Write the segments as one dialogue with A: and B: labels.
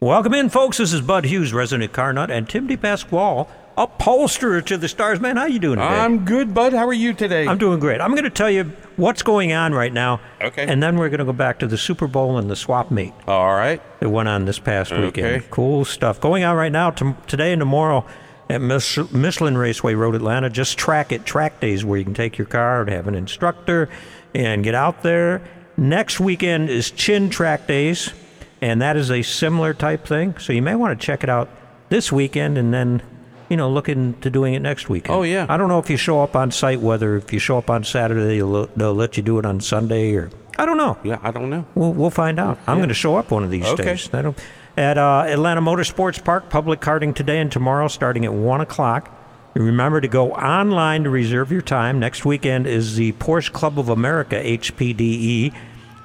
A: Welcome in, folks. This is Bud Hughes, resident car nut, and Tim DePasquale, upholsterer to the stars. Man, how you doing today?
B: I'm good, bud. How are you today?
A: I'm doing great. I'm going to tell you what's going on right now.
B: Okay.
A: And then we're going to go back to the Super Bowl and the swap meet
B: All right.
A: that went on this past
B: Okay.
A: weekend. Cool stuff going on right now. To, today and tomorrow at Mich- Michelin Raceway Road, Atlanta. Just track it, track days where you can take your car and have an instructor and get out there. Next weekend is Chin Track Days, and that is a similar type thing. So you may want to check it out this weekend and then. You know, look into doing it next weekend.
B: Oh, yeah.
A: I don't know if you show up on site, whether if you show up on Saturday, they'll, they'll let you do it on Sunday, or I don't know.
B: Yeah, I don't know.
A: We'll, we'll find out. I'm going to show up one of these
B: Okay.
A: days. I don't, at uh, Atlanta Motorsports Park, public karting today and tomorrow starting at 1 o'clock. Remember to go online to reserve your time. Next weekend is the Porsche Club of America, HPDE,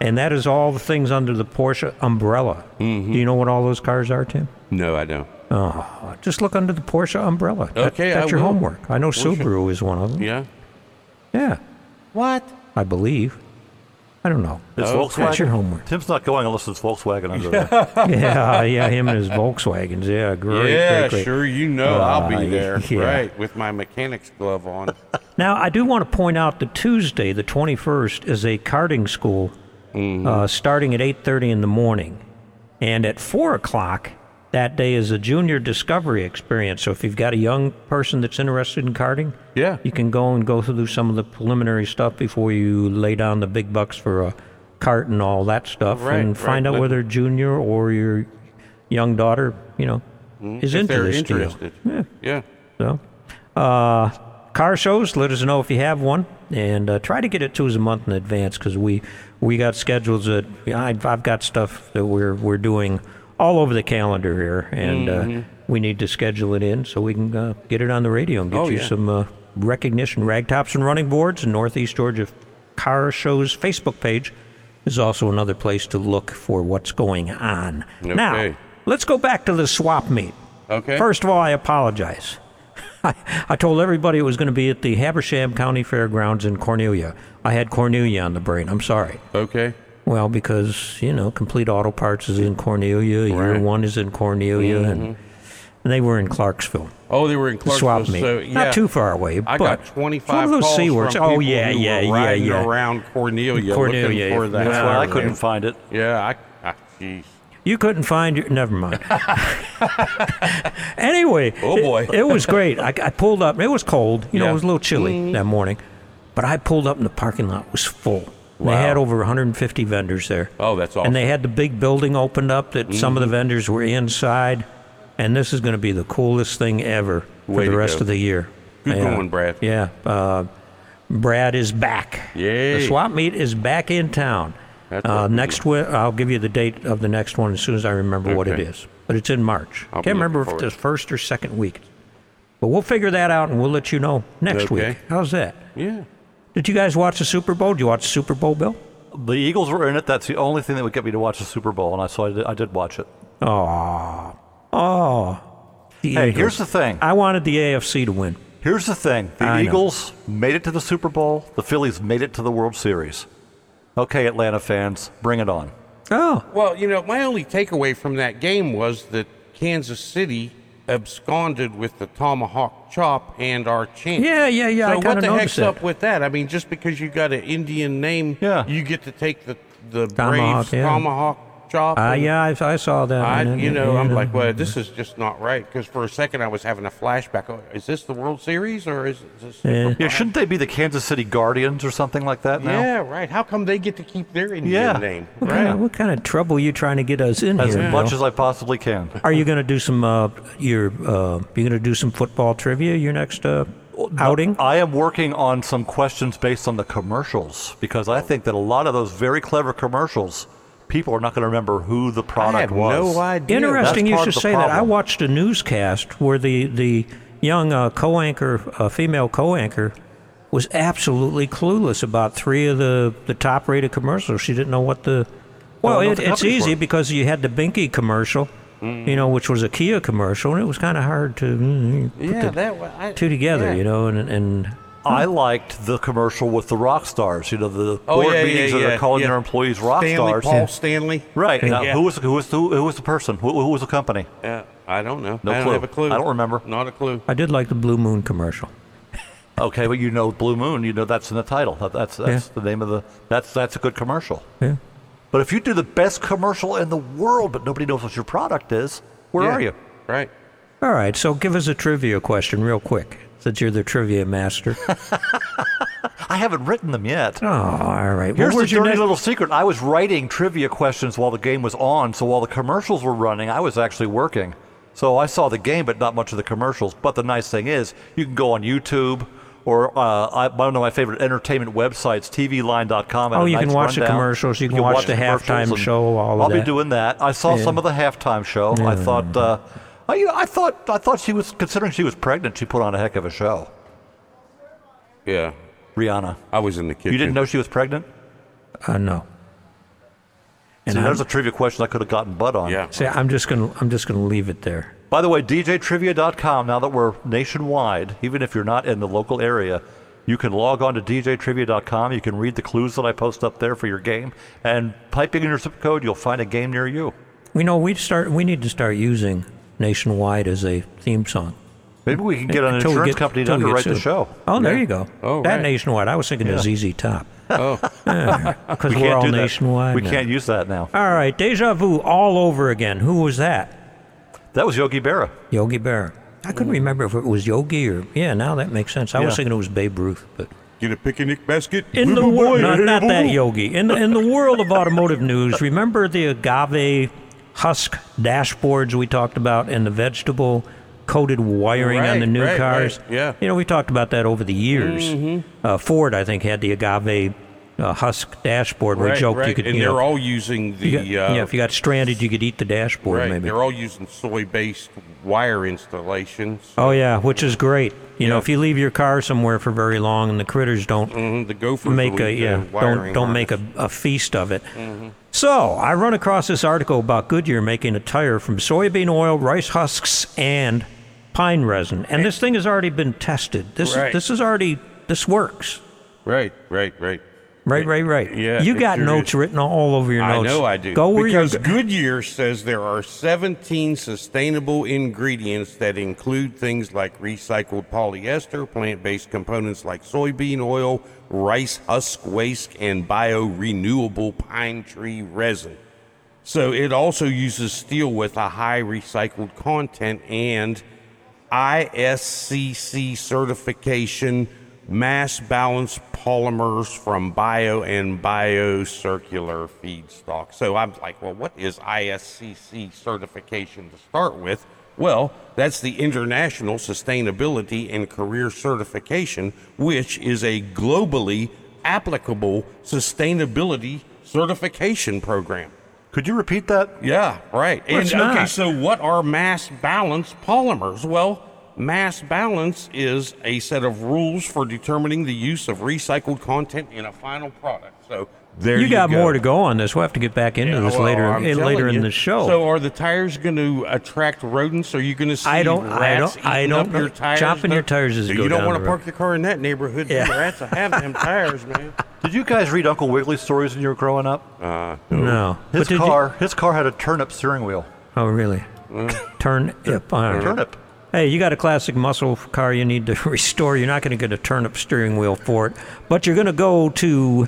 A: and that is all the things under the Porsche umbrella.
B: Mm-hmm.
A: Do you know what all those cars are, Tim?
B: No, I don't.
A: Oh, just look under the Porsche umbrella. That-
B: Okay,
A: that's
B: I
A: your
B: will.
A: homework. I know
B: sure.
A: Subaru is one of them.
B: Yeah.
A: Yeah,
B: What?
A: I believe. I don't know.
C: It's
B: Okay.
C: Volkswagen.
A: That's your homework.
C: Tim's not going unless it's Volkswagen under there.
A: yeah, yeah, him and his Volkswagens. Yeah, great,
B: yeah,
A: great, great.
B: sure. You know I'll
A: Ah,
B: be there.
A: yeah.
B: Right, with my mechanic's glove on.
A: Now, I do want to point out that Tuesday, the 21st, is a karting school uh, starting at 8.30 in the morning. And at 4 o'clock that day is a junior discovery experience. So if you've got a young person that's interested in karting,
B: Yeah.
A: you can go and go through some of the preliminary stuff before you lay down the big bucks for a cart and all that stuff
B: Right,
A: and
B: right.
A: find out whether junior or your young daughter, you know, is
B: if
A: into
B: they're interested.
A: deal.
B: Yeah.
A: So, uh, car shows, let us know if you have one, and uh, try to get it to us a month in advance because we we got schedules that I've, I've got stuff that we're we're doing all over the calendar here, and
B: Mm-hmm.
A: uh, we need to schedule it in so we can uh, get it on the radio and get
B: Oh,
A: you
B: yeah.
A: some uh, recognition. Ragtops and running boards and Northeast Georgia Car Shows Facebook page is also another place to look for what's going on. Now, let's go back to the swap meet.
B: Okay.
A: First of all, I apologize. I, I told everybody it was going to be at the Habersham County Fairgrounds in Cornelia. I had Cornelia on the brain. I'm sorry.
B: Okay.
A: Well, because, you know, Complete Auto Parts is in Cornelia, Year
B: Right. Mm-hmm.
A: One is in Cornelia, and, and they were in Clarksville.
B: Oh, they were in Clarksville.
A: swap meet.
B: So, yeah.
A: Not too far away,
B: I
A: but
B: got 25
A: one of those C words. Oh, yeah, yeah, yeah, yeah.
B: around Cornelia,
A: Cornelia,
B: looking for that.
C: Why I couldn't find it.
B: Yeah, I. Ah, jeez.
A: You couldn't find your. Never mind. anyway.
B: Oh, boy.
A: It, was great. I, I pulled up. It was cold. You know,
B: Yeah.
A: it was a little chilly that morning. But I pulled up and the parking lot was full. They had over 150 vendors there.
B: Oh, that's awesome.
A: And they had the big building opened up that some of
B: Mm-hmm.
A: the vendors were inside. And this is going to be the coolest thing ever for the rest
B: go.
A: of the year.
B: Good
A: Yeah.
B: going, Brad.
A: Yeah. Uh, Brad is back.
B: Yay.
A: The swap meet is back in town.
B: That's
A: Uh, next, wi- I'll give you the date of the next one as soon as I remember what it
B: Okay.
A: is. But it's in March.
B: I'll be
A: Can't remember if
B: looking
A: it's the first or second week. But we'll figure that out and we'll let you know next
B: Okay.
A: week. How's that?
B: Yeah.
A: Did you guys watch the Super Bowl? Did you watch the Super Bowl, Bill?
C: The Eagles were in it. That's the only thing that would get me to watch the Super Bowl, and I so I did, I did watch it.
A: Oh, oh. The
C: Hey,
A: Eagles.
C: here's the thing.
A: I wanted the AFC to win.
C: Here's the thing: the
A: I know.
C: Eagles made it to the Super Bowl. The Phillies made it to the World Series. Okay, Atlanta fans, bring it on.
A: Oh,
B: Well, you know, my only takeaway from that game was that Kansas City absconded with the tomahawk chop and our chant.
A: yeah, yeah, yeah.
B: So
A: kind
B: what the heck's
A: that.
B: up with that? I mean, just because you got an Indian name,
C: Yeah.
B: you get to take the the
A: Tomahawk,
B: Braves
A: yeah.
B: tomahawk chop.
A: Uh,
B: and
A: yeah, I, I saw that.
B: I,
A: then-
B: you know, I'm
A: yeah.
B: like, well, this is just not right. Because for a second, I was having a flashback. Oh, is this the World Series or is this?
A: Yeah.
C: Yeah, shouldn't they be the Kansas City Guardians or something like that now?
B: Yeah, right. How come they get to keep their Indian
C: Yeah.
B: name?
A: What,
B: Right.
A: kind of, what kind of trouble are you trying to get us in
C: As
A: here?
C: much
A: Bill?
C: as I possibly can.
A: Are you going to do some uh, your uh, you going to do some football trivia your next uh, outing?
C: I am working on some questions based on the commercials because I think that a lot of those very clever commercials, people are not going to remember who the
B: I
C: product
B: have
C: was.
B: no idea.
A: Interesting
C: That's
A: you should
C: of the
A: say that. I watched a newscast where the the young uh, co-anchor, uh, female co-anchor, was absolutely clueless about three of the the top rated commercials. She didn't know what the well,
C: Well, I know
A: it,
C: the
A: it's easy
C: for.
A: because you had the Binky commercial, you know, which was a Kia commercial, and it was kind of hard to mm, put
B: Yeah,
A: the
B: that wa- I,
A: two together,
B: yeah.
A: you know, and and
C: I liked the commercial with the rock stars. You know, the
B: Oh,
C: board
B: yeah,
C: meetings
B: yeah,
C: that
B: yeah,
C: are calling
B: yeah.
C: their employees rock
B: Stanley,
C: stars.
B: Paul Stanley.
C: Right. Now, uh,
B: Yeah.
C: who was who was the, who was the person? Who, who was the company?
B: Yeah, I don't know.
C: No
B: I don't
C: clue.
B: have a clue.
C: I don't remember.
B: Not a clue.
A: I did like the Blue Moon commercial.
C: Okay, but you know Blue Moon. You know that's in the title. That- That's that's the name of the. That's that's a good commercial.
A: Yeah.
C: But if you do the best commercial in the world, but nobody knows what your product is, where
B: Yeah,
C: are you?
B: Right.
A: All right, so give us a trivia question real quick, since you're the trivia master.
C: I haven't written them yet.
A: oh, all right.
C: Here's
A: well,
C: the
A: your
C: dirty
A: next-
C: little secret. I was writing trivia questions while the game was on, so while the commercials were running, I was actually working. So I saw the game, but not much of the commercials. But the nice thing is, you can go on YouTube or uh, I, one of my favorite entertainment websites, TVLine.com.
A: Oh, you can watch the commercials, you can watch the halftime show, all of
C: I'll be doing that. I saw
A: Yeah.
C: some of the halftime show. I thought, uh, I, you know, I thought, I thought she was considering she was pregnant. She put on a heck of a show.
B: Yeah.
C: Rihanna,
B: I was in the kitchen.
C: you didn't know she was pregnant?
A: Uh, no.
C: See,
A: And
C: there's
A: I'm,
C: a trivia question I could have gotten butt on.
B: Yeah.
A: see, I'm just gonna, I'm just gonna leave it there.
C: By the way, DJTrivia.com, now that we're nationwide, even if you're not in the local area, you can log on to DJTrivia.com. You can read the clues that I post up there for your game. And typing in your zip code, you'll find a game near you.
A: We know we start, we need to start using Nationwide as a theme song.
C: Maybe we can get an
A: Until we
C: insurance
A: get-
C: company to
A: until we get
C: underwrite the show.
A: Oh, there
B: Yeah.
A: you go.
B: Oh,
A: that
B: right.
A: Nationwide. I was thinking of
C: Yeah.
A: ZZ Top
B: Oh,
A: because
C: We
A: we are
C: can't
A: all
C: do
A: nationwide.
C: We
A: now.
C: can't use that now.
A: All right, Deja Vu all over again. Who was that?
C: That was Yogi Berra.
A: Yogi Berra. I couldn't mm. remember if it was Yogi or yeah. Now that makes sense. I was thinking it was Babe Ruth, but
B: get a picnic basket.
A: in the world, not, not that Yogi. In the in the world of automotive news, remember the agave husk dashboards we talked about and the vegetable coated wiring on the new
B: right,
A: cars?
B: right, yeah.
A: You know, we talked about that over the years. Uh, Ford, I think, had the agave uh, husk dashboard. where we
B: Right,
A: joked
B: right.
A: you could,
B: and
A: you
B: they're
A: know,
B: all using the.
A: got-
B: uh,
A: yeah, if you got stranded, you could eat the dashboard.
B: right.
A: Maybe.
B: They're all using soy-based wire installations.
A: Oh yeah, which is great. You know, if you leave your car somewhere for very long and the critters don't
B: mm-hmm, the gophers
A: make a yeah don't don't make a, a feast of it. So I run across this article about Goodyear making a tire from soybean oil, rice husks, and pine resin, and this thing has already been tested. This
B: Right.
A: this is already this works.
B: Right, right, right.
A: Right, right, right.
B: Yeah,
A: you got
B: sure
A: notes
B: is.
A: written all over your notes.
B: I know I do.
A: Go where
B: because. Goodyear says there are 17 sustainable ingredients that include things like recycled polyester, plant-based components like soybean oil, rice husk waste, and bio-renewable pine tree resin. So it also uses steel with a high recycled content and ISCC certification, mass balance polymers from bio and biocircular feedstock. So I'm like, well, what is ISCC certification to start with? Well, that's the International Sustainability and Career Certification, which is a globally applicable sustainability certification program.
C: Could you repeat that?
B: Yeah, right.
A: Let's
B: and okay, so what are mass balance polymers? Well, mass balance is a set of rules for determining the use of recycled content in a final product. So there you,
A: you got
B: go.
A: more to go on this. We'll have to get back into
B: Yeah,
A: this
B: well,
A: later
B: I'm
A: in, later in
B: you.
A: the show.
B: So are the tires going to attract rodents? Are you going to see
A: I don't- I don't- I don't
B: up
A: know.
B: your tires?
A: Chomping your tires is
B: So
A: go
B: you don't want
A: the
B: to
A: road.
B: park your car in that neighborhood.
A: Yeah.
B: The rats will have them tires, man.
C: Did you guys read Uncle Wiggily stories when you were growing up?
B: Uh,
A: no.
C: His
A: But did you-
C: car, his car had a turnip steering wheel.
A: Oh, really?
B: Mm.
A: Turnip. all right.
C: Turnip.
A: Hey, you got a classic muscle car you need to restore. You're not going to get a turnip steering wheel for it, but you're going to go to.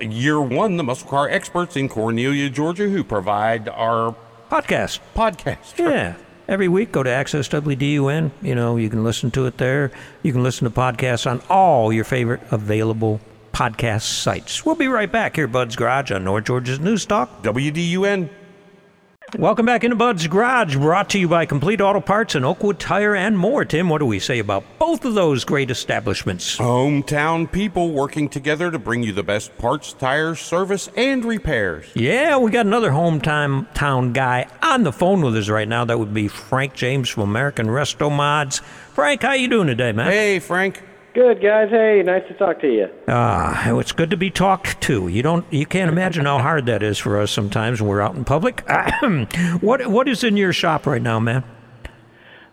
B: year one, the muscle car experts in Cornelia, Georgia, who provide our
A: Podcast.
B: podcast.
A: Yeah. Every week, go to Access WDUN. You know, you can listen to it there. You can listen to podcasts on all your favorite available podcast sites. We'll be right back here, Bud's Garage on North Georgia's News Talk.
B: WDUN.
A: Welcome back into Bud's Garage, brought to you by Complete Auto Parts and Oakwood Tire and more. Tim, what do we say about both of those great establishments?
B: Hometown people working together to bring you the best parts, tires, service, and repairs.
A: Yeah, we got another hometown town guy on the phone with us right now. That would be Frank James from American Resto Mods. Frank, how you doing today, man?
B: Hey, Frank.
D: Good guys. Hey, nice to talk to you.
A: Ah, it's good to be talked to. You don't, you can't imagine how hard that is for us sometimes when we're out in public. what, what is in your shop right now, man?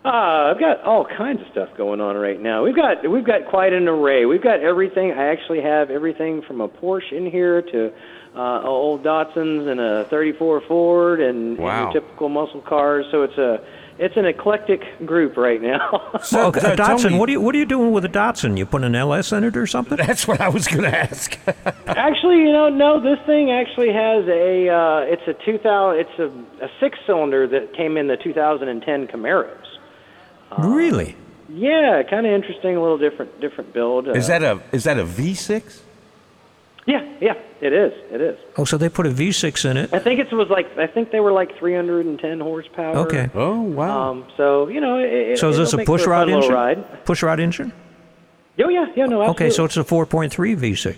D: Uh, I've got all kinds of stuff going on right now. We've got we've got quite an array. We've got everything. I actually have everything from a Porsche in here to uh, old Datsuns and a 34 Ford and,
B: Wow.
D: and typical muscle cars. So it's a it's an eclectic group right now.
B: So,
A: Okay,
B: so
A: a Datsun.
B: me-
A: What are you What are you doing with a Datsun? You put an LS in it or something?
B: That's what I was going to ask.
D: actually, you know, no, this thing actually has a uh, it's a 2000 it's a, a six cylinder that came in the 2010 Camaros.
A: really?
D: Yeah, kind of interesting, a little different different build. Uh,
B: is that a is that a V6?
D: Yeah, yeah, it is. It is.
A: Oh, so they put a V6 in it.
D: I think it was like I think they were like 310 horsepower.
A: Okay.
B: Oh wow.
D: Um, so you know, it,
A: So is this a
D: make for
A: push rod
D: little
A: engine?
D: Ride.
A: Push rod engine?
D: Oh yeah, yeah, no, absolutely.
A: Okay, so it's a 4.3 V6.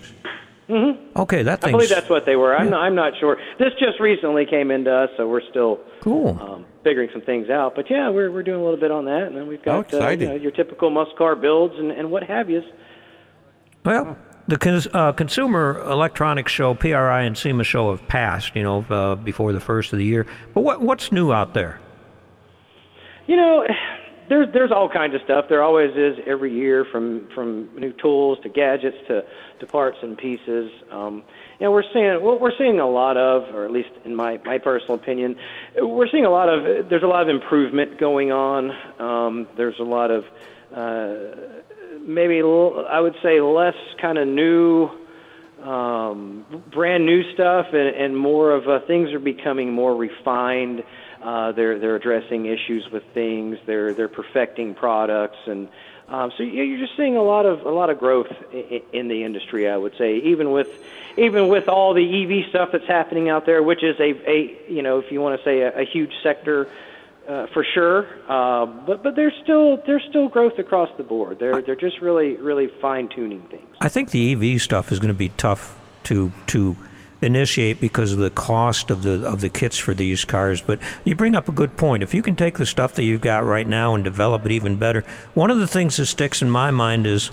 A: Mm-hmm. Okay, that
D: I
A: thing's
D: believe that's what they were. I'm not, I'm not sure. This just recently came into us, so we're still
A: cool.
D: um, figuring some things out. But yeah, we're we're doing a little bit on that, and then we've got
B: Oh,
D: uh, you know, your typical muscle car builds and, and what have you.
A: Well, the cons- uh, Consumer Electronics Show, PRI and SEMA show have passed, you know, uh, before the first of the year. But what what's new out there?
D: You know, there's there's all kinds of stuff. There always is every year, from from new tools to gadgets to to parts and pieces. Um, you know, we're seeing what we're seeing a lot of, or at least in my my personal opinion, we're seeing a lot of. There's a lot of improvement going on. Um, there's a lot of uh, maybe l- I would say less kind of new um, brand new stuff and, and more of uh, things are becoming more refined. Uh, they're they're addressing issues with things. They're they're perfecting products, and um, so you- you're just seeing a lot of a lot of growth in, in the industry. I would say, even with even with all the EV stuff that's happening out there, which is a a you know if you want to say a, a huge sector. Uh, for sure, uh, but but there's still there's still growth across the board. They're they're just really really fine tuning things.
A: I think the EV stuff is going to be tough to to initiate because of the cost of the of the kits for these cars. But you bring up a good point. If you can take the stuff that you've got right now and develop it even better, one of the things that sticks in my mind is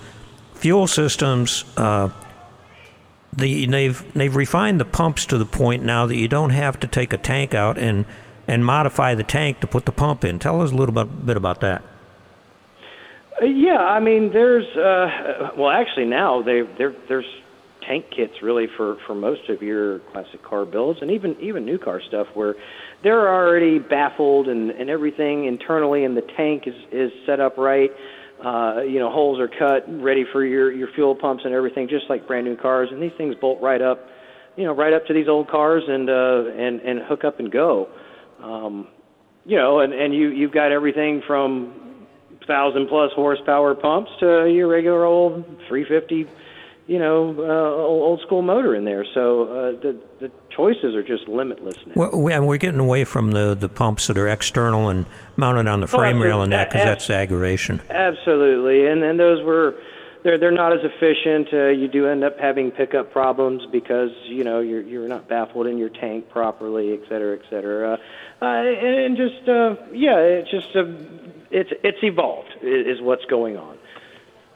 A: fuel systems. Uh, the, they've they've refined the pumps to the point now that you don't have to take a tank out and and modify the tank to put the pump in. Tell us a little bit, bit about that.
D: Uh, Yeah, I mean, there's uh, well, actually now they there there's tank kits really for for most of your classic car builds and even even new car stuff where they're already baffled and and everything internally in the tank is is set up right. Uh, you know, holes are cut, ready for your your fuel pumps and everything, just like brand new cars. And these things bolt right up, you know, right up to these old cars and uh, and and hook up and go. Um, you know, and and you you've got everything from thousand plus horsepower pumps to your regular old 350, you know, uh, old, school motor in there. So uh, the the choices are just limitless now.
A: Well, we, and we're getting away from the, the pumps that are external and mounted on the frame rail and that because that's aggravation.
D: Absolutely, and and those were. They're, they're not as efficient. Uh, you do end up having pickup problems because you know you're you're not baffled in your tank properly, et cetera, et cetera. Uh, uh, and, and just uh, yeah, it's just uh, it's it's evolved i- is what's going on.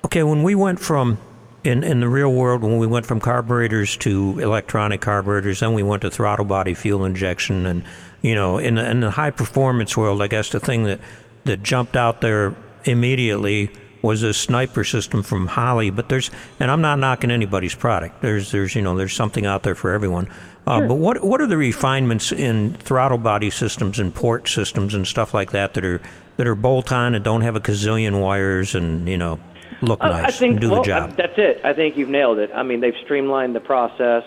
A: Okay, when we went from in in the real world, when we went from carburetors to electronic carburetors, then we went to throttle body fuel injection, and you know, in the, in the high performance world, I guess the thing that that jumped out there immediately was a sniper system from Holley. But there's, and I'm not knocking anybody's product. There's there's you know there's something out there for everyone. Uh, But what what are the refinements in throttle body systems and port systems and stuff like that that are that are bolt on and don't have a gazillion wires and you know look
D: I-
A: nice
D: I think
A: and do
D: well,
A: the job.
D: uh, That's it. I think you've nailed it. I mean, they've streamlined the process.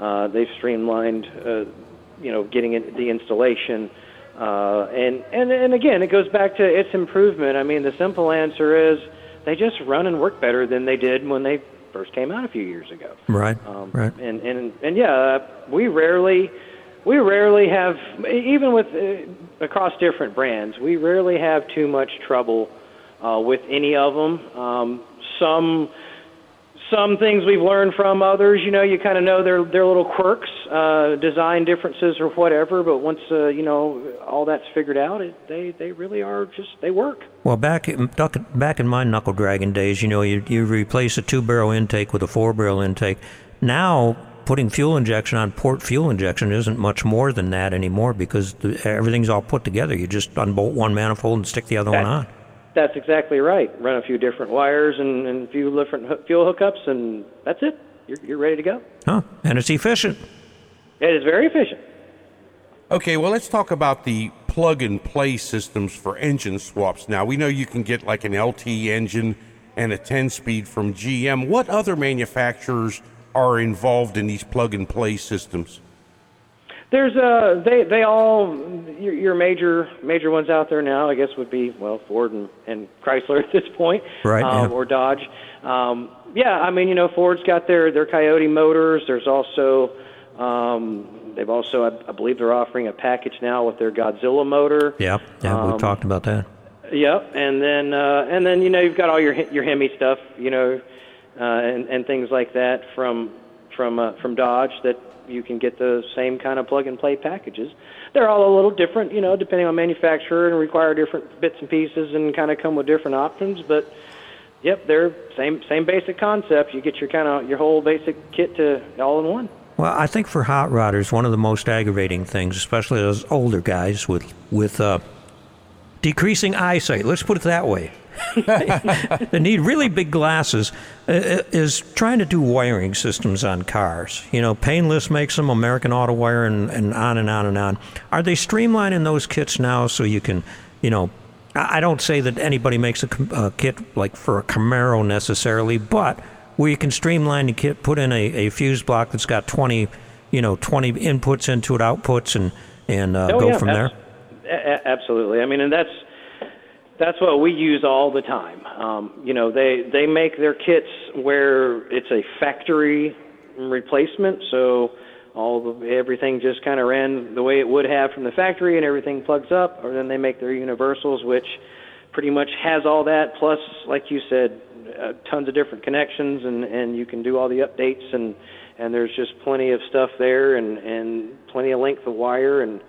D: Uh, they've streamlined, uh, you know, getting it, the installation. Uh, and, and and again, it goes back to its improvement. I mean, the simple answer is they just run and work better than they did when they first came out a few years ago.
A: right,
D: Um,
A: right.
D: And and and yeah, uh, we rarely, we rarely have even with uh, across different brands, we rarely have too much trouble uh, with any of them. Um, some some things we've learned from others, you know, you kind of know their their little quirks, uh, design differences or whatever. But once uh, you know all that's figured out, it, they they really are just they work.
A: Well, back in, back in my knuckle dragon days, you know, you you replace a two barrel intake with a four barrel intake. Now putting fuel injection on port fuel injection isn't much more than that anymore because the, everything's all put together. You just unbolt one manifold and stick the other one on.
D: That's exactly right. Run a few different wires and, and a few different hoo- fuel hookups, and that's it. You're, you're ready to go.
A: Huh? And it's efficient.
D: It is very efficient.
B: Okay, well, let's talk about the plug and play systems for engine swaps. Now, we know you can get like an LT engine and a 10 speed from GM. What other manufacturers are involved in these plug and play systems?
D: There's uh they they all your, your major major ones out there now I guess would be well Ford and, and Chrysler at this point
A: Right,
D: um,
A: yeah.
D: or Dodge um, yeah I mean you know Ford's got their their Coyote motors there's also um, they've also I, I believe they're offering a package now with their Godzilla motor
A: Yeah, yeah, we've
D: Um,
A: talked about that.
D: Yep, and then uh, and then you know you've got all your your Hemi stuff, you know, uh, and and things like that from from uh, from Dodge that you can get the same kind of plug and play packages. They're all a little different, you know, depending on manufacturer and require different bits and pieces and kind of come with different options. But yep, they're same same basic concept. You get your kind of your whole basic kit to all in one.
A: Well, I think for hot rodders, one of the most aggravating things, especially those older guys with with uh, decreasing eyesight, let's put it that way, they need really big glasses, uh, uh, is trying to do wiring systems on cars. You know, Painless makes them, American Auto Wire, and, and on and on and on. Are they streamlining those kits now so you can, you know, I don't say that anybody makes a, a kit like for a Camaro necessarily, but where you can streamline the kit, put in a, a fuse block that's got 20, you know, 20 inputs into it, outputs, and and uh,
D: Oh,
A: go
D: yeah,
A: from there.
D: a- Absolutely. I mean, and that's that's what we use all the time. Um, you know, they they make their kits where it's a factory replacement, so all the, everything just kind of ran the way it would have from the factory, and everything plugs up. Or then they make their universals, which pretty much has all that. Plus, like you said, uh, tons of different connections, and and you can do all the updates, and and there's just plenty of stuff there, and and plenty of length of wire, and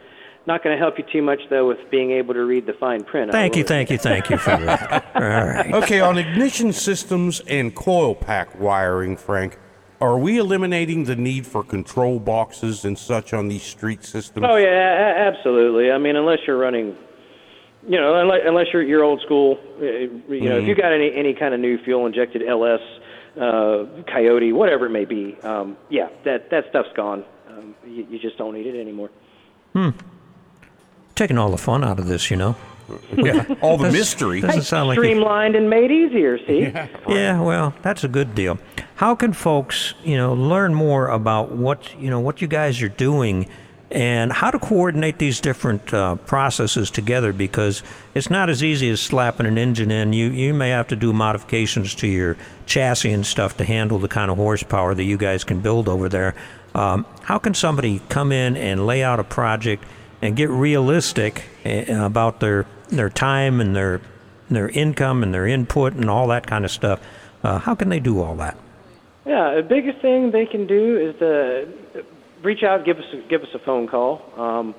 D: not going to help you too much though with being able to read the fine print.
A: Thank you, thank you, thank you for that. All right.
B: Okay, on ignition systems and coil pack wiring, Frank, are we eliminating the need for control boxes and such on these street systems?
D: Oh yeah, a- absolutely. I mean, unless you're running, you know, unless, unless you're you're old school, uh, you know, if you got any any kind of new fuel injected LS, uh, Coyote, whatever it may be, um, yeah, that that stuff's gone. Um, you, you just don't need it anymore.
A: Taking all the fun out of this, you know.
B: Yeah, all the mystery.
A: Doesn't sound like you-
D: Streamlined and made easier. See.
A: Yeah, well, that's a good deal. How can folks, you know, learn more about what you know what you guys are doing, and how to coordinate these different uh, processes together? Because it's not as easy as slapping an engine in. You you may have to do modifications to your chassis and stuff to handle the kind of horsepower that you guys can build over there. Um, how can somebody come in and lay out a project and get realistic uh, about their their time and their their income and their input and all that kind of stuff. Uh, how can they do all that?
D: Yeah, the biggest thing they can do is to reach out, give us give us a phone call. Um,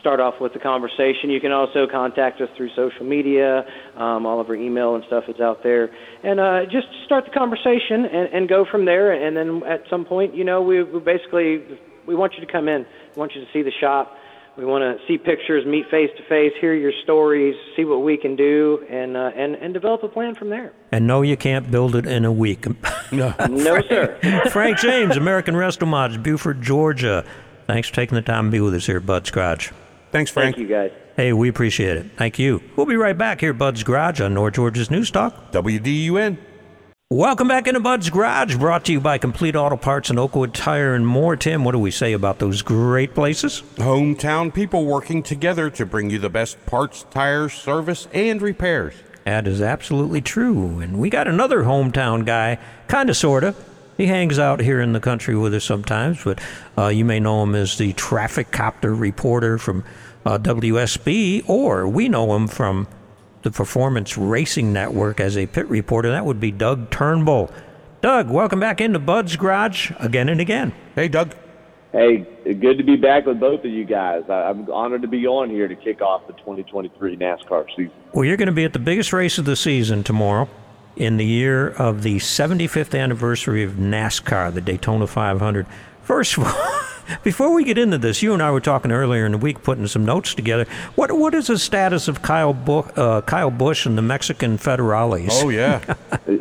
D: start off with the conversation. You can also contact us through social media. Um, all of our email and stuff is out there, and uh, just start the conversation and, and go from there. And then at some point, you know, we, we basically we want you to come in. We want you to see the shop. We want to see pictures, meet face to face, hear your stories, see what we can do, and uh, and and develop a plan from there.
A: And no, you can't build it in a week.
D: No, no, sir.
A: Frank James, American Resto Mods, Buford, Georgia. Thanks for taking the time to be with us here at Bud's Garage.
B: Thanks, Frank.
D: Thank you, guys.
A: Hey, we appreciate it. Thank you. We'll be right back here at Bud's Garage on North Georgia's News Talk.
B: WDUN.
A: Welcome back into Bud's Garage, brought to you by Complete Auto Parts and Oakwood Tire and more. Tim, what do we say about those great places?
B: Hometown people working together to bring you the best parts, tires, service, and repairs.
A: That is absolutely true. And we got another hometown guy, kind of, sort of. He hangs out here in the country with us sometimes, but uh, you may know him as the traffic copter reporter from uh, WSB, or we know him from the Performance Racing Network as a pit reporter. That would be Doug Turnbull. Doug, welcome back into Bud's Garage again and again.
B: Hey, Doug.
E: Hey, good to be back with both of you guys. I, I'm honored to be on here to kick off the 2023 NASCAR season.
A: Well, you're going to be at the biggest race of the season tomorrow in the year of the 75th anniversary of NASCAR, the Daytona 500. First of all, before we get into this, you and I were talking earlier in the week, putting some notes together. What what is the status of Kyle Bu- uh, Kyle Busch and the Mexican Federales?
B: Oh yeah.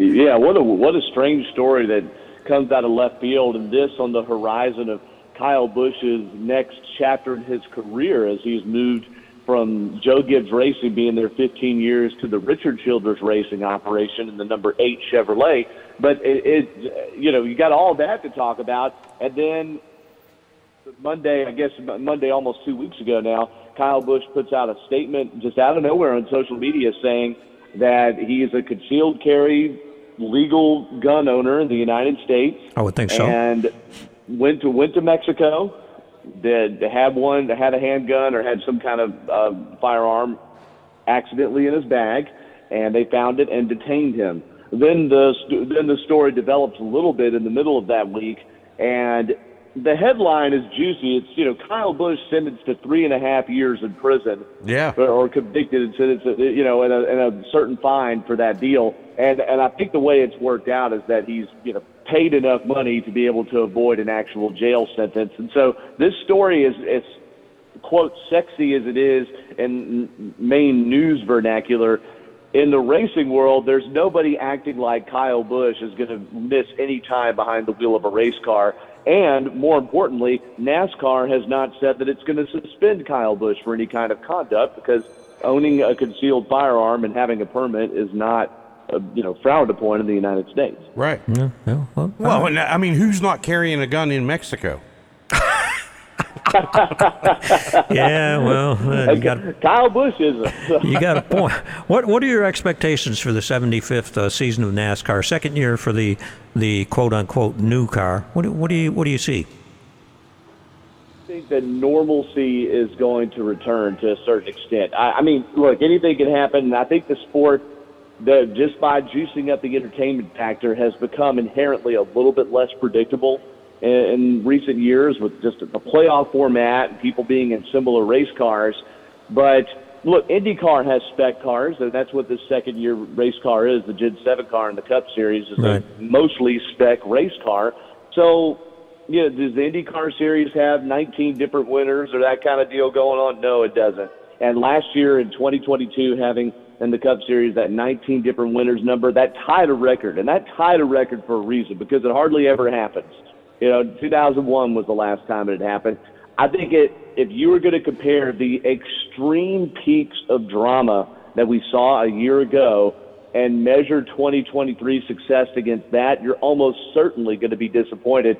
E: Yeah, what a what a strange story that comes out of left field, and this on the horizon of Kyle Busch's next chapter in his career as he's moved from Joe Gibbs Racing, being there 15 years, to the Richard Childress Racing operation in the number eight Chevrolet. But it, it you know, you got all that to talk about, and then Monday, I guess Monday, almost two weeks ago now, Kyle Busch puts out a statement just out of nowhere on social media saying that he is a concealed carry legal gun owner in the United States.
A: I would think so.
E: And went to went to Mexico, did had one, had a handgun or had some kind of uh, firearm accidentally in his bag, and they found it and detained him. Then the then the story develops a little bit in the middle of that week, and the headline is juicy. It's you know Kyle Busch sentenced to three and a half years in prison,
B: Yeah.
E: or, or convicted and sentenced, you know, and a, and a certain fine for that deal. And and I think the way it's worked out is that he's you know paid enough money to be able to avoid an actual jail sentence. And so this story is is quote sexy as it is in main news vernacular. In the racing world, there's nobody acting like Kyle Busch is going to miss any time behind the wheel of a race car. And more importantly, NASCAR has not said that it's going to suspend Kyle Busch for any kind of conduct because owning a concealed firearm and having a permit is not, uh, you know, frowned upon in the United States.
B: Right.
A: Yeah, yeah, well,
B: Well, and, I mean, who's not carrying a gun in Mexico?
A: yeah, well, uh, you got
E: Kyle Busch isn't.
A: you got a point. What what are your expectations for the 75th uh, season of NASCAR? Second year for the the quote unquote new car. What do, what do you what do you see?
E: I think that normalcy is going to return to a certain extent. I, I mean, look, anything can happen, and I think the sport, that just by juicing up the entertainment factor, has become inherently a little bit less predictable in, in recent years with just a playoff format and people being in similar race cars. But look, IndyCar has spec cars, and that's what this second year race car is. The Gen 7 car in the Cup Series is
A: Right.
E: a mostly spec race car. So yeah, does the IndyCar Series have 19 different winners or that kind of deal going on? No, it doesn't. And last year in 2022, having in the Cup Series that 19 different winners number, that tied a record, and that tied a record for a reason because it hardly ever happens. You know, 2001 was the last time it had happened. I think it. If you were going to compare the extreme peaks of drama that we saw a year ago and measure 2023 success against that, you're almost certainly going to be disappointed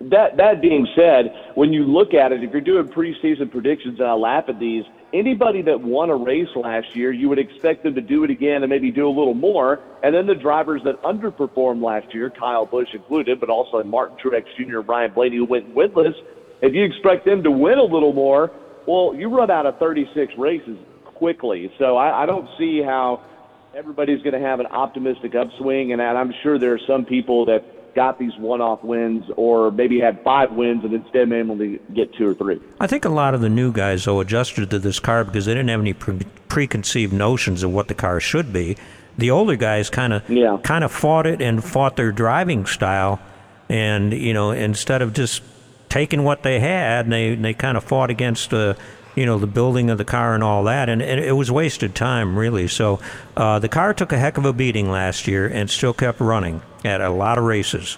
E: that that being said, when you look at it, if you're doing preseason predictions, and I laugh at these, anybody that won a race last year, you would expect them to do it again and maybe do a little more. And then the drivers that underperformed last year, Kyle Busch included, but also Martin Truex Jr. and Ryan Blaney, who went winless, if you expect them to win a little more, well, you run out of 36 races quickly. So I, I don't see how everybody's going to have an optimistic upswing, and I'm sure there are some people that got these one-off wins or maybe had five wins and instead able to get two or three.
A: I think a lot of the new guys though adjusted to this car because they didn't have any pre- preconceived notions of what the car should be. The older guys kind of
E: Yeah.
A: kind of fought it and fought their driving style, and you know instead of just taking what they had, they they kind of fought against the you know the building of the car and all that, and, and it was wasted time really. So uh, the car took a heck of a beating last year and still kept running at a lot of races.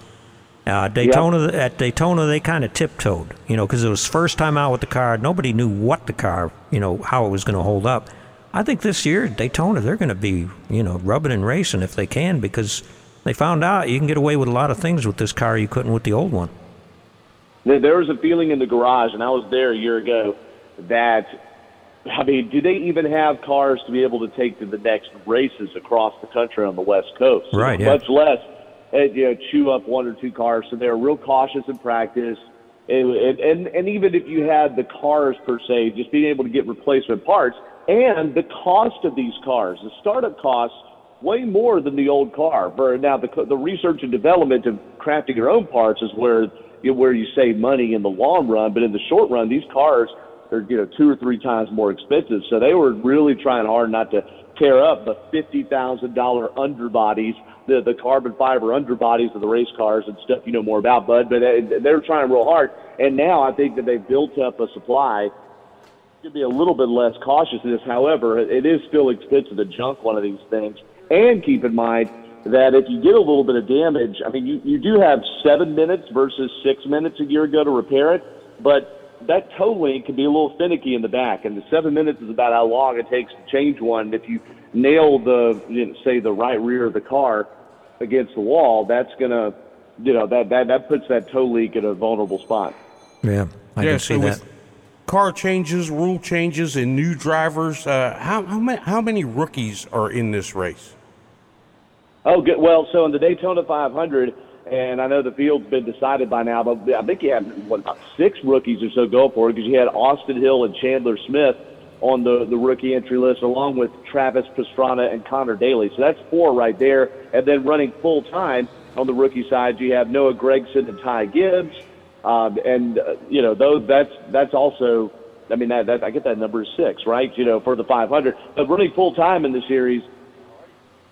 A: Uh, Daytona at Daytona they kind of tiptoed, you know, because it was first time out with the car. Nobody knew what the car, you know, how it was going to hold up. I think this year at Daytona they're going to be, you know, rubbing and racing if they can because they found out you can get away with a lot of things with this car you couldn't with the old one.
E: There was a feeling in the garage, and I was there a year ago, that, I mean, do they even have cars to be able to take to the next races across the country on the West Coast?
A: Right, yeah.
E: Much less, uh, you know, chew up one or two cars. So they're real cautious in practice. And, and, and, and even if you had the cars per se, just being able to get replacement parts and the cost of these cars, the startup costs way more than the old car. Now, the the research and development of crafting your own parts is where you know, where you save money in the long run. But in the short run, these cars are you know two or three times more expensive. So they were really trying hard not to tear up the fifty thousand dollar underbodies, the the carbon fiber underbodies of the race cars and stuff you know more about, Bud. But uh, they're trying real hard, and now I think that they've built up a supply. To be a little bit less cautious in this. However, it is still expensive to junk one of these things. And keep in mind that if you get a little bit of damage, I mean, you, you do have seven minutes versus six minutes a year ago to repair it, but that toe link can be a little finicky in the back, and the seven minutes is about how long it takes to change one. If you nail the, you know, say, the right rear of the car against the wall, that's gonna, you know, that that that puts that toe link in a vulnerable spot.
A: Yeah, I
B: yeah,
A: can see
B: so
A: that.
B: car changes, rule changes, and new drivers, uh, how how many, how many rookies are in this race?
E: Oh, good. Well, so in the Daytona 500, and I know the field's been decided by now, but I think you had what about six rookies or so go for it because you had Austin Hill and Chandler Smith on the the rookie entry list, along with Travis Pastrana and Conor Daly. So that's four right there. And then running full time on the rookie side, you have Noah Gragson and Ty Gibbs, um, and uh, you know those that's that's also. I mean, that, that I get that number is six, right? You know, for the 500. But running full time in the series,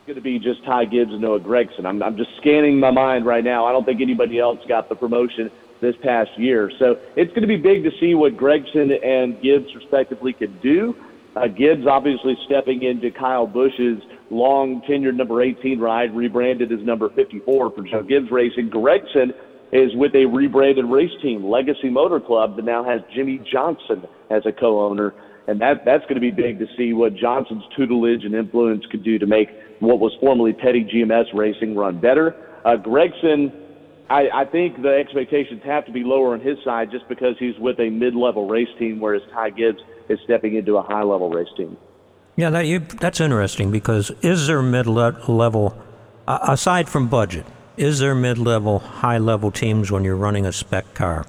E: going to be just Ty Gibbs and Noah Gragson. I'm, I'm just scanning my mind right now. I don't think anybody else got the promotion this past year. So it's going to be big to see what Gragson and Gibbs respectively can do. Uh, Gibbs obviously stepping into Kyle Busch's long tenured number 18 ride, rebranded as number 54 for Joe Gibbs Racing. Gragson is with a rebranded race team, Legacy Motor Club, that now has Jimmie Johnson as a co-owner. And that, that's going to be big to see what Johnson's tutelage and influence could do to make what was formerly Petty GMS Racing run better. Uh, Gragson, I, I think the expectations have to be lower on his side just because he's with a mid-level race team, whereas Ty Gibbs is stepping into a high-level race team.
A: Yeah, that, you, that's interesting because is there mid level, uh, aside from budget, is there mid level, high level teams when you're running a spec car?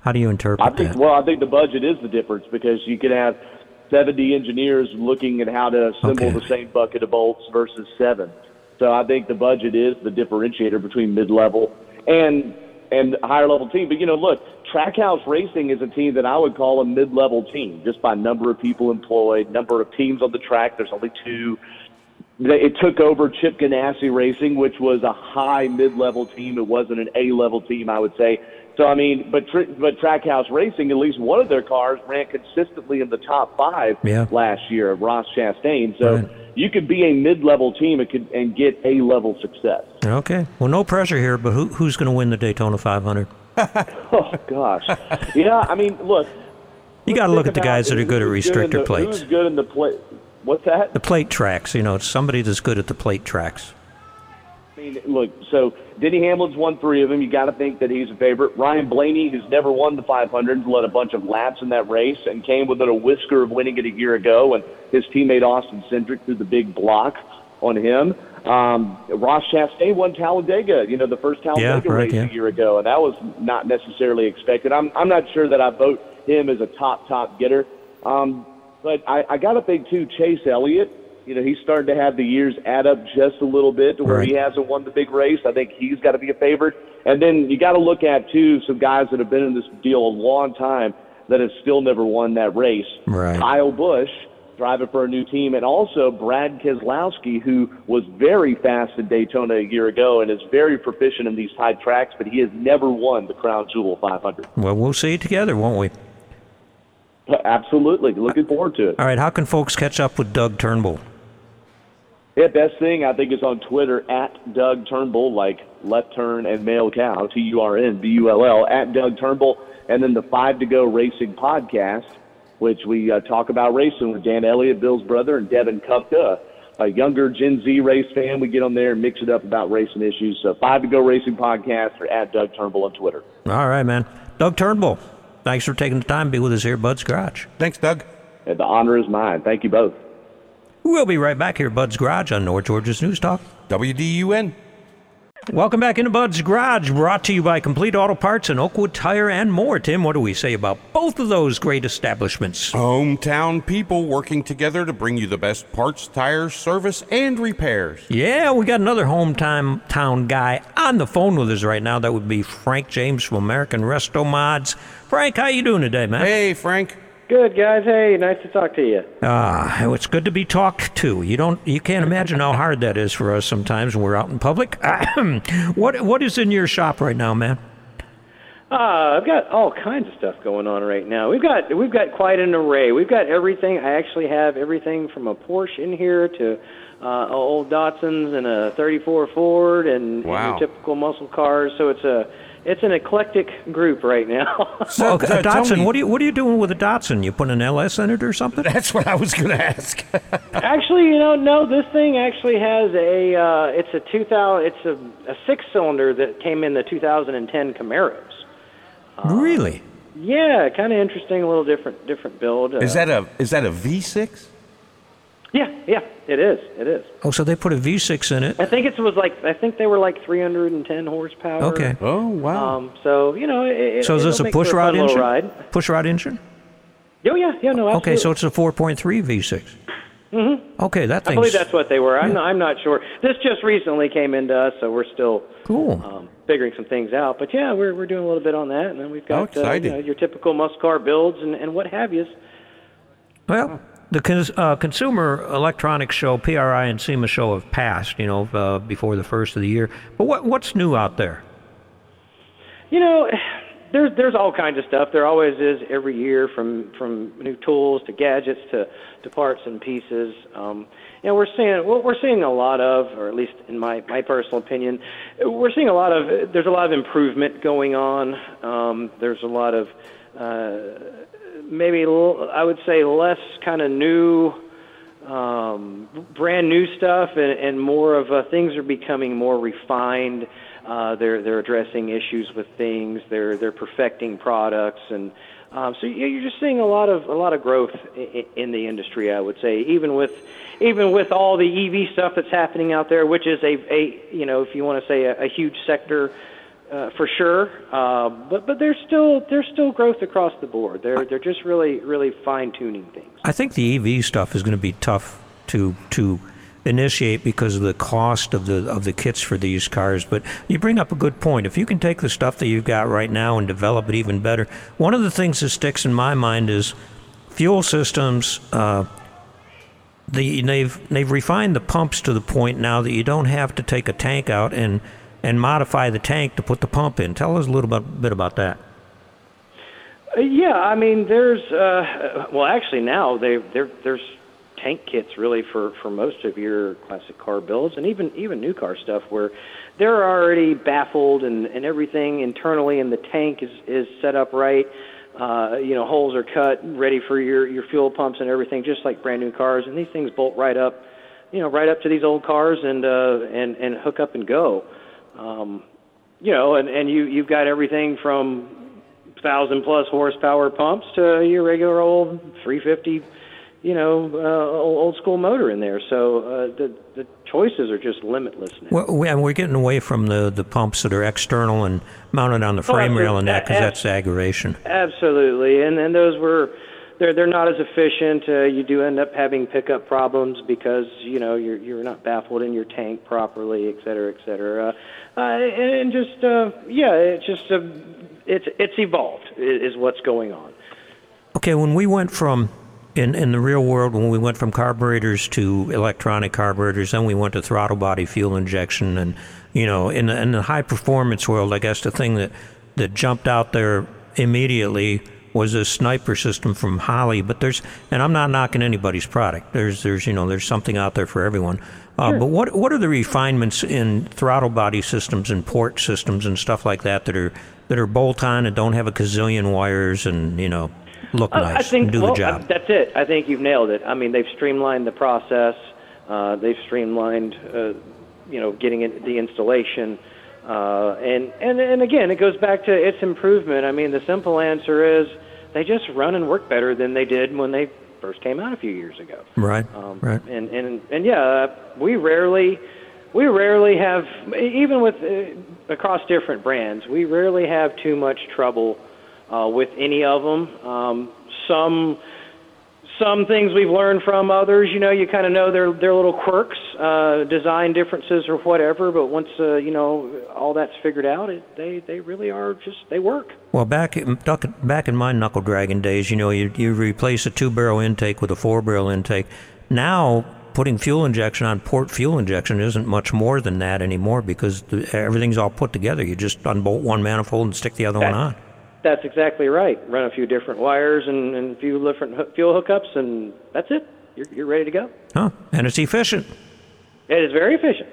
A: How do you interpret
E: I think,
A: that?
E: well, I think the budget is the difference because you can have 70 engineers looking at how to assemble
A: Okay.
E: the same bucket of bolts versus seven. So I think the budget is the differentiator between mid-level and and higher level team. But you know, look, Trackhouse Racing is a team that I would call a mid-level team just by number of people employed, number of teams on the track. There's only two. It took over Chip Ganassi Racing, which was a high mid-level team. It wasn't an A-level team, I would say. So I mean, but tr- but Trackhouse Racing, at least one of their cars ran consistently in the top five
A: Yeah.
E: last year. Ross Chastain. So
A: Right.
E: you could be a mid-level team and could and get A-level success.
A: Okay. Well, no pressure here, but who, who's going to win the Daytona 500?
E: Oh gosh, yeah. I mean, look.
A: You got to look at the guys that are good at restrictor
E: the-
A: plates.
E: Who's good in the plate? What's that?
A: The plate tracks, you know, it's somebody that's good at the plate tracks.
E: I mean, look, so Denny Hamlin's won three of them. You got to think that he's a favorite. Ryan Blaney, who's never won the 500, led a bunch of laps in that race and came within a whisker of winning it a year ago. And his teammate Austin Cindric threw the big block on him. Um, Ross Chastain won Talladega, you know, the first Talladega
A: right,
E: race
A: yeah.
E: a year ago, and that was not necessarily expected. I'm I'm not sure that I vote him as a top top getter. Um, but I, I got to think too, Chase Elliott. You know, he's starting to have the years add up just a little bit to where he hasn't won the big race. I think he's got to be a favorite. And then you got to look at too some guys that have been in this deal a long time that have still never won that race.
A: Right.
E: Kyle Busch driving for a new team, and also Brad Keselowski, who was very fast in Daytona a year ago and is very proficient in these tight tracks, but he has never won the Crown Jewel 500.
A: Well, we'll see it together, won't we?
E: Absolutely, looking forward to it.
A: All right. How can folks catch up with Doug Turnbull?
E: Yeah, best thing I think is on Twitter at Doug Turnbull, like left turn and male cow, T U R N B U L L, at Doug Turnbull, and then the Five to Go Racing podcast, which we uh, talk about racing with Dan Elliott, Bill's brother, and Devin Kupka, a younger Gen Z race fan. We get on there and mix it up about racing issues. So Five to Go Racing podcast or at Doug Turnbull on Twitter.
A: All right, man. Doug Turnbull, thanks for taking the time to be with us here Bud's Garage.
B: Thanks, Doug.
E: And the honor is mine. Thank you both.
A: We'll be right back here at Bud's Garage on North Georgia's News Talk.
B: WDUN.
A: Welcome back into Bud's Garage, brought to you by Complete Auto Parts and Oakwood Tire and more. Tim, what do we say about both of those great establishments?
B: Hometown people working together to bring you the best parts, tires, service, and repairs.
A: Yeah, we got another hometown town guy on the phone with us right now. That would be Frank James from American Resto Mods. Frank, how you doing today, man?
B: Hey, Frank.
D: Good guys. Hey, nice to talk to you.
A: Ah, it's good to be talked to. You don't, you can't imagine how hard that is for us sometimes when we're out in public. what, what is in your shop right now, man?
D: Uh, I've got all kinds of stuff going on right now. We've got we've got quite an array. We've got everything. I actually have everything from a Porsche in here to uh, old Datsuns and a 34 Ford and,
B: Wow.
D: and your typical muscle cars. So it's a it's an eclectic group right now.
B: So,
A: Okay,
B: so
A: a
B: tell
A: Datsun.
B: me-
A: What are you What are you doing with a Datsun? You put an LS in it or something?
B: That's what I was going to ask.
D: actually, you know, no, this thing actually has a uh, it's a 2000 it's a, a six cylinder that came in the 2010 Camaros.
A: really?
D: Yeah, kind of interesting, a little different different build. Uh,
B: is that a is that a V6?
D: Yeah, yeah, it is. It is.
A: Oh, so they put a V6 in it.
D: I think it was like I think they were like 310 horsepower.
A: Okay.
B: Oh wow.
D: Um, so you know, it,
A: So is this a
D: make for
A: push
D: fun
A: rod engine?
D: Ride.
A: Push rod engine?
D: Oh yeah, yeah, no, absolutely.
A: Okay, so it's a 4.3 V6. Mm-hmm. Okay, that thing.
D: I
A: thing's
D: believe that's what they were. I'm, not, I'm not sure. This just recently came into us, so we're still
A: cool.
D: um, figuring some things out. But yeah, we're we're doing a little bit on that, and then we've got
B: Oh,
D: uh, you know, your typical muscle car builds and, and what have you.
A: Well, the cons- uh, Consumer Electronics Show, PRI and SEMA show have passed, you know, uh, before the first of the year. But what what's new out there?
D: You know, there's there's all kinds of stuff. There always is every year, from from new tools to gadgets to to parts and pieces. Um, you know, we're seeing what we're seeing a lot of, or at least in my my personal opinion, we're seeing a lot of. There's a lot of improvement going on. Um, there's a lot of uh, maybe l- I would say less kind of new um, brand new stuff and, and more of uh, things are becoming more refined. Uh, they're they're addressing issues with things. They're they're perfecting products, and um, so you- you're just seeing a lot of a lot of growth in, in the industry. I would say, even with even with all the EV stuff that's happening out there, which is a a you know if you want to say a, a huge sector. Uh, for sure, uh, but but there's still there's still growth across the board. They're they're just really really fine tuning things.
A: I think the EV stuff is going to be tough to to initiate because of the cost of the of the kits for these cars. But you bring up a good point. If you can take the stuff that you've got right now and develop it even better, one of the things that sticks in my mind is fuel systems. Uh, the, they've they've refined the pumps to the point now that you don't have to take a tank out and and modify the tank to put the pump in. Tell us a little bit, bit about that.
D: Uh, Yeah, I mean, there's uh, well, actually now they there there's tank kits really for for most of your classic car builds and even even new car stuff where they're already baffled and and everything internally in the tank is is set up right. Uh, you know, holes are cut, ready for your your fuel pumps and everything, just like brand new cars. And these things bolt right up, you know, right up to these old cars and uh, and and hook up and go. Um, you know, and and you you've got everything from thousand plus horsepower pumps to your regular old 350, you know, uh, old school motor in there. So uh, the the choices are just limitless now.
A: Well, we, and we're getting away from the, the pumps that are external and mounted on the frame
D: absolutely.
A: rail and that because that's aggravation.
D: Absolutely, and and those were. They're, they're not as efficient. Uh, you do end up having pickup problems because you know you're you're not baffled in your tank properly, et cetera, et cetera. Uh, uh, and just uh, yeah, it's just uh, it's it's evolved is what's going on.
A: Okay, when we went from in in the real world, when we went from carburetors to electronic carburetors, then we went to throttle body fuel injection, and you know, in the, in the high performance world, I guess the thing that that jumped out there immediately was a sniper system from Holley. But there's, and I'm not knocking anybody's product. There's there's you know there's something out there for everyone. Uh, But what what are the refinements in throttle body systems and port systems and stuff like that that are that are bolt on and don't have a gazillion wires and you know look
D: Uh,
A: nice
D: I think
A: and do
D: well,
A: the job.
D: uh, That's it. I think you've nailed it. I mean, they've streamlined the process. Uh, they've streamlined, uh, you know, getting it, the installation. Uh, and, and and again, it goes back to its improvement. I mean, the simple answer is they just run and work better than they did when they first came out a few years ago.
A: right,
D: Um,
A: right.
D: And and and yeah, uh, we rarely we rarely have even with uh, across different brands, we rarely have too much trouble uh, with any of them. Um, some some things we've learned from others. You know, you kind of know their their little quirks, uh, design differences or whatever. But once uh, you know all that's figured out, it, they they really are just they work.
A: Well, back in, back in my knuckle dragon days, you know, you you replace a two barrel intake with a four barrel intake. Now putting fuel injection on port fuel injection isn't much more than that anymore because the, everything's all put together. You just unbolt one manifold and stick the other
D: That-
A: one on.
D: That's exactly right. Run a few different wires and, and a few different hoo- fuel hookups, and that's it. You're, you're ready to go.
A: Huh? And it's efficient.
D: It is very efficient.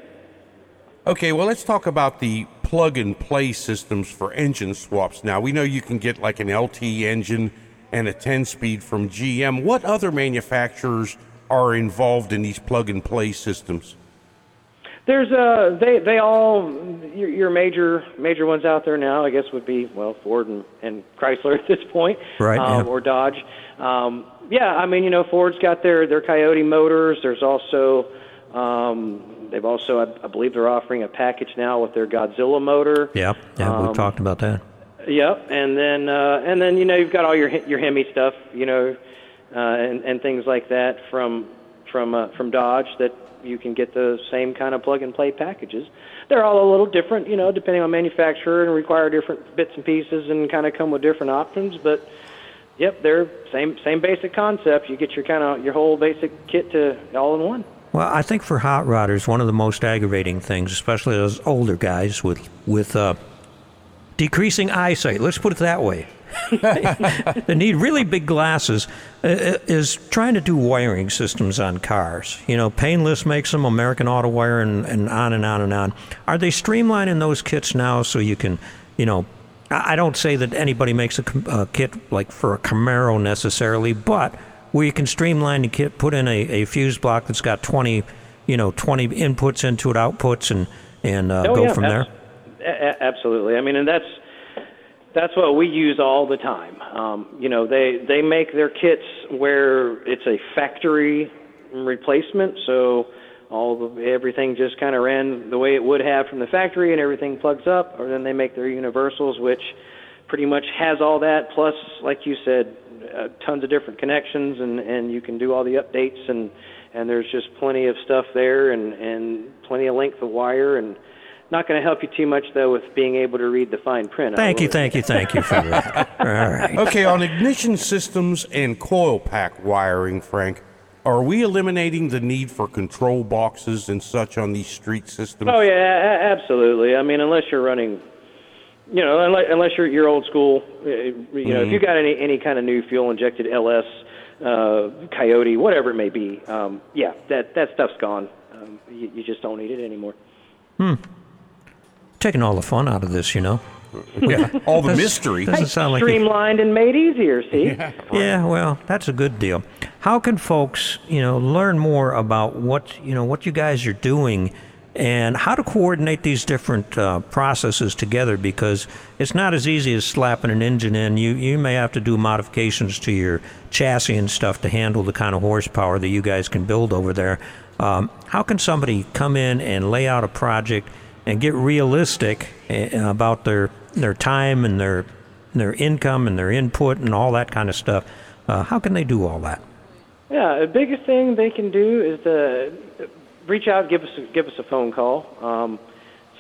B: Okay, well, let's talk about the plug and play systems for engine swaps. Now, we know you can get like an LT engine and a 10 speed from GM. What other manufacturers are involved in these plug and play systems?
D: There's uh they they all your, your major major ones out there now I guess would be well Ford and, and Chrysler at this point
A: Right,
D: um,
A: yeah.
D: or Dodge um, yeah I mean you know Ford's got their their Coyote motors there's also um, they've also I, I believe they're offering a package now with their Godzilla motor
A: Yeah, yeah,
D: Um,
A: we've talked about that.
D: Yep, and then uh, and then you know you've got all your your Hemi stuff, you know, uh, and and things like that from from uh, from Dodge that you can get the same kind of plug and play packages. They're all a little different, you know, depending on manufacturer and require different bits and pieces and kind of come with different options. But yep, they're same same basic concept. You get your kind of your whole basic kit to all in one.
A: Well, I think for hot rodders, one of the most aggravating things, especially those older guys with with uh, decreasing eyesight, let's put it that way, they need really big glasses, uh, is trying to do wiring systems on cars. You know, Painless makes them, American Auto Wire, and, and on and on and on. Are they streamlining those kits now so you can, you know, I don't say that anybody makes a, a kit like for a Camaro necessarily, but where you can streamline the kit, put in a, a fuse block that's got 20, you know, 20 inputs into it, outputs, and and uh,
D: Oh,
A: go
D: yeah,
A: from there.
D: a- absolutely. I mean, and that's that's what we use all the time. Um, you know, they they make their kits where it's a factory replacement, so all the, everything just kind of ran the way it would have from the factory, and everything plugs up. Or then they make their universals, which pretty much has all that. Plus, like you said, uh, tons of different connections, and and you can do all the updates, and and there's just plenty of stuff there, and and plenty of length of wire, and not going to help you too much though with being able to read the fine print.
A: Thank you, thank you, thank you for that. All right.
B: Okay, on ignition systems and coil pack wiring, Frank, are we eliminating the need for control boxes and such on these street systems?
D: Oh yeah, a- a- absolutely. I mean, unless you're running, you know, unless, unless you're you're old school, uh, you know, if you got any any kind of new fuel injected LS, uh, Coyote, whatever it may be, um, yeah, that that stuff's gone. Um, you, you just don't need it anymore.
A: Taking all the fun out of this, you know.
B: Yeah, all the mystery.
A: Doesn't sound like
D: Streamlined and made easier. See.
A: Yeah, well, that's a good deal. How can folks, you know, learn more about what you know what you guys are doing, and how to coordinate these different uh, processes together? Because it's not as easy as slapping an engine in. You you may have to do modifications to your chassis and stuff to handle the kind of horsepower that you guys can build over there. Um, how can somebody come in and lay out a project and get realistic uh, about their their time and their their income and their input and all that kind of stuff. Uh, how can they do all that?
D: Yeah, the biggest thing they can do is to reach out, give us give us a phone call. Um,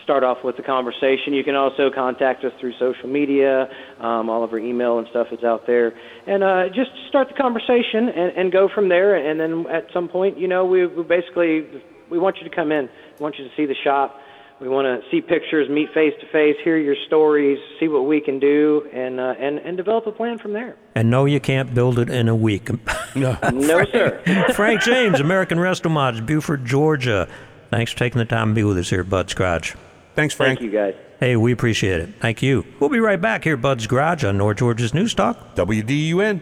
D: start off with the conversation. You can also contact us through social media. Um, all of our email and stuff is out there, and uh, just start the conversation and, and go from there. And then at some point, you know, we, we basically we want you to come in. We want you to see the shop. We want to see pictures, meet face to face, hear your stories, see what we can do, and uh, and and develop a plan from there.
A: And no, you can't build it in a week.
D: No, sir.
A: Frank James, American Restomods, Buford, Georgia. Thanks for taking the time to be with us here at Bud's Garage.
B: Thanks, Frank.
D: Thank you, guys.
A: Hey, we appreciate it. Thank you. We'll be right back here Bud's Garage on North Georgia's News Talk.
B: WDUN.